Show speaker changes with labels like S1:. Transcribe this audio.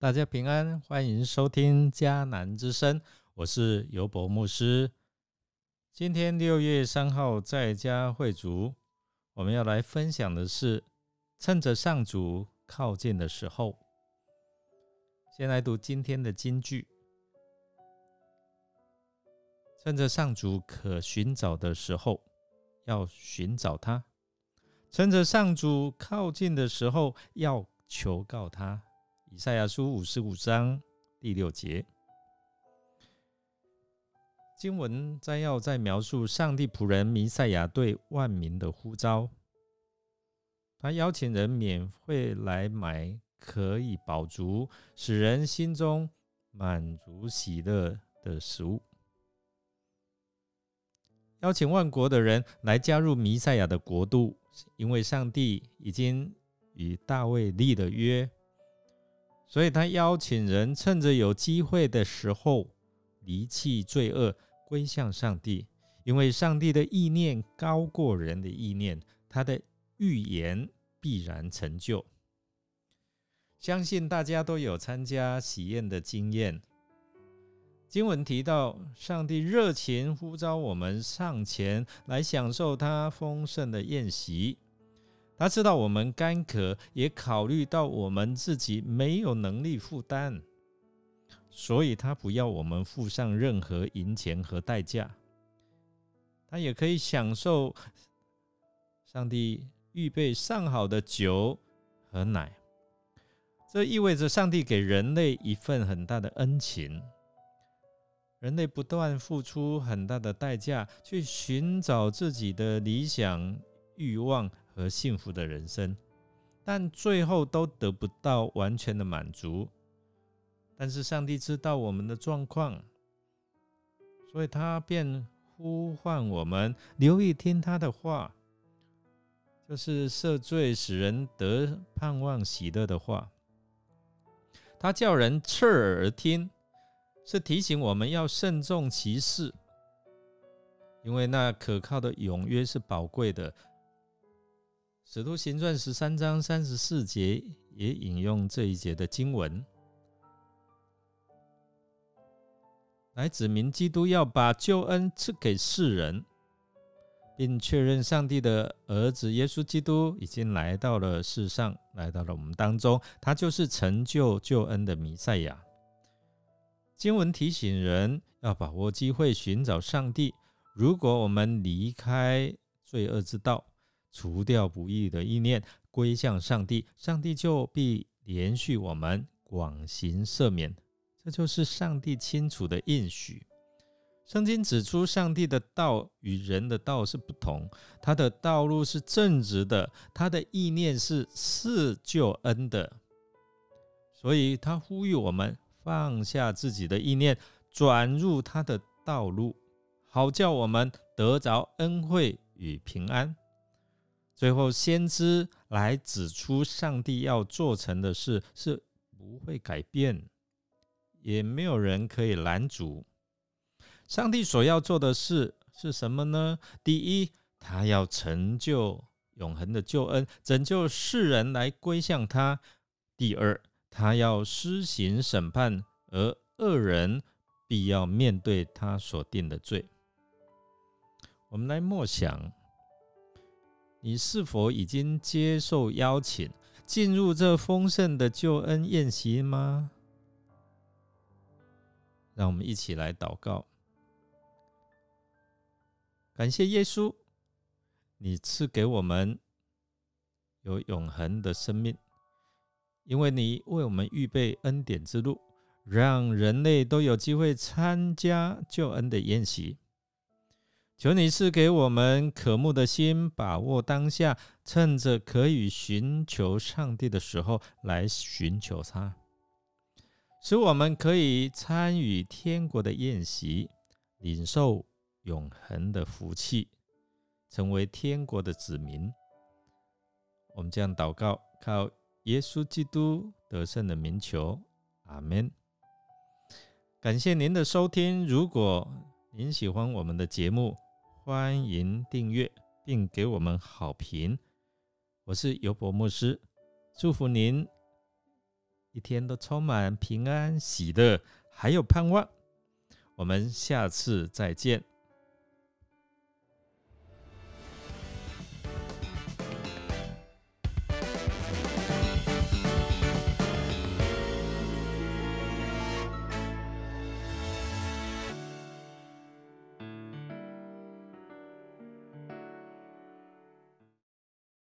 S1: 大家平安，欢迎收听迦南之声，我是尤博牧师。今天六月三号在家会族，我们要来分享的是趁着上主靠近的时候。先来读今天的金句：趁着上主可寻找的时候，要寻找他；趁着上主靠近的时候，要求告他。以赛亚书五十五章第六节，经文摘要在描述上帝仆人弥赛亚对万民的呼召。他邀请人免费来买可以饱足、使人心中满足喜乐的食物，邀请万国的人来加入弥赛亚的国度，因为上帝已经与大卫立了约。所以他邀请人趁着有机会的时候离弃罪恶，归向上帝，因为上帝的意念高过人的意念，他的预言必然成就。相信大家都有参加喜宴的经验。经文提到，上帝热情呼召我们上前来享受他丰盛的宴席。他知道我们干渴，也考虑到我们自己没有能力负担，所以他不要我们付上任何银钱和代价。他也可以享受上帝预备上好的酒和奶，这意味着上帝给人类一份很大的恩情。人类不断付出很大的代价去寻找自己的理想欲望。和幸福的人生，但最后都得不到完全的满足。但是上帝知道我们的状况，所以他便呼唤我们留意听他的话，就是赦罪使人得盼望喜乐的话。他叫人侧耳而听，是提醒我们要慎重其事，因为那可靠的永约是宝贵的。使徒行传十三章三十四节也引用这一节的经文，来指明基督要把救恩赐给世人，并确认上帝的儿子耶稣基督已经来到了世上，来到了我们当中，他就是成就救恩的弥赛亚。经文提醒人要把握机会寻找上帝。如果我们离开罪恶之道，除掉不义的意念，归向上帝，上帝就必连续我们广行赦免。这就是上帝清楚的应许。圣经指出，上帝的道与人的道是不同，他的道路是正直的，他的意念是赐救恩的。所以，他呼吁我们放下自己的意念，转入他的道路，好叫我们得着恩惠与平安。最后，先知来指出，上帝要做成的事是不会改变，也没有人可以拦阻。上帝所要做的事是什么呢？第一，他要成就永恒的救恩，拯救世人来归向他；第二，他要施行审判，而恶人必要面对他所定的罪。我们来默想。你是否已经接受邀请，进入这丰盛的救恩宴席吗？让我们一起来祷告，感谢耶稣，你赐给我们有永恒的生命，因为你为我们预备恩典之路，让人类都有机会参加救恩的宴席。求你赐给我们渴慕的心，把握当下，趁着可以寻求上帝的时候来寻求他，使我们可以参与天国的宴席，领受永恒的福气，成为天国的子民。我们将祷告，靠耶稣基督得胜的名求，阿门。感谢您的收听，如果您喜欢我们的节目。欢迎订阅并给我们好评。我是尤博牧师，祝福您一天都充满平安、喜乐，还有盼望。我们下次再见。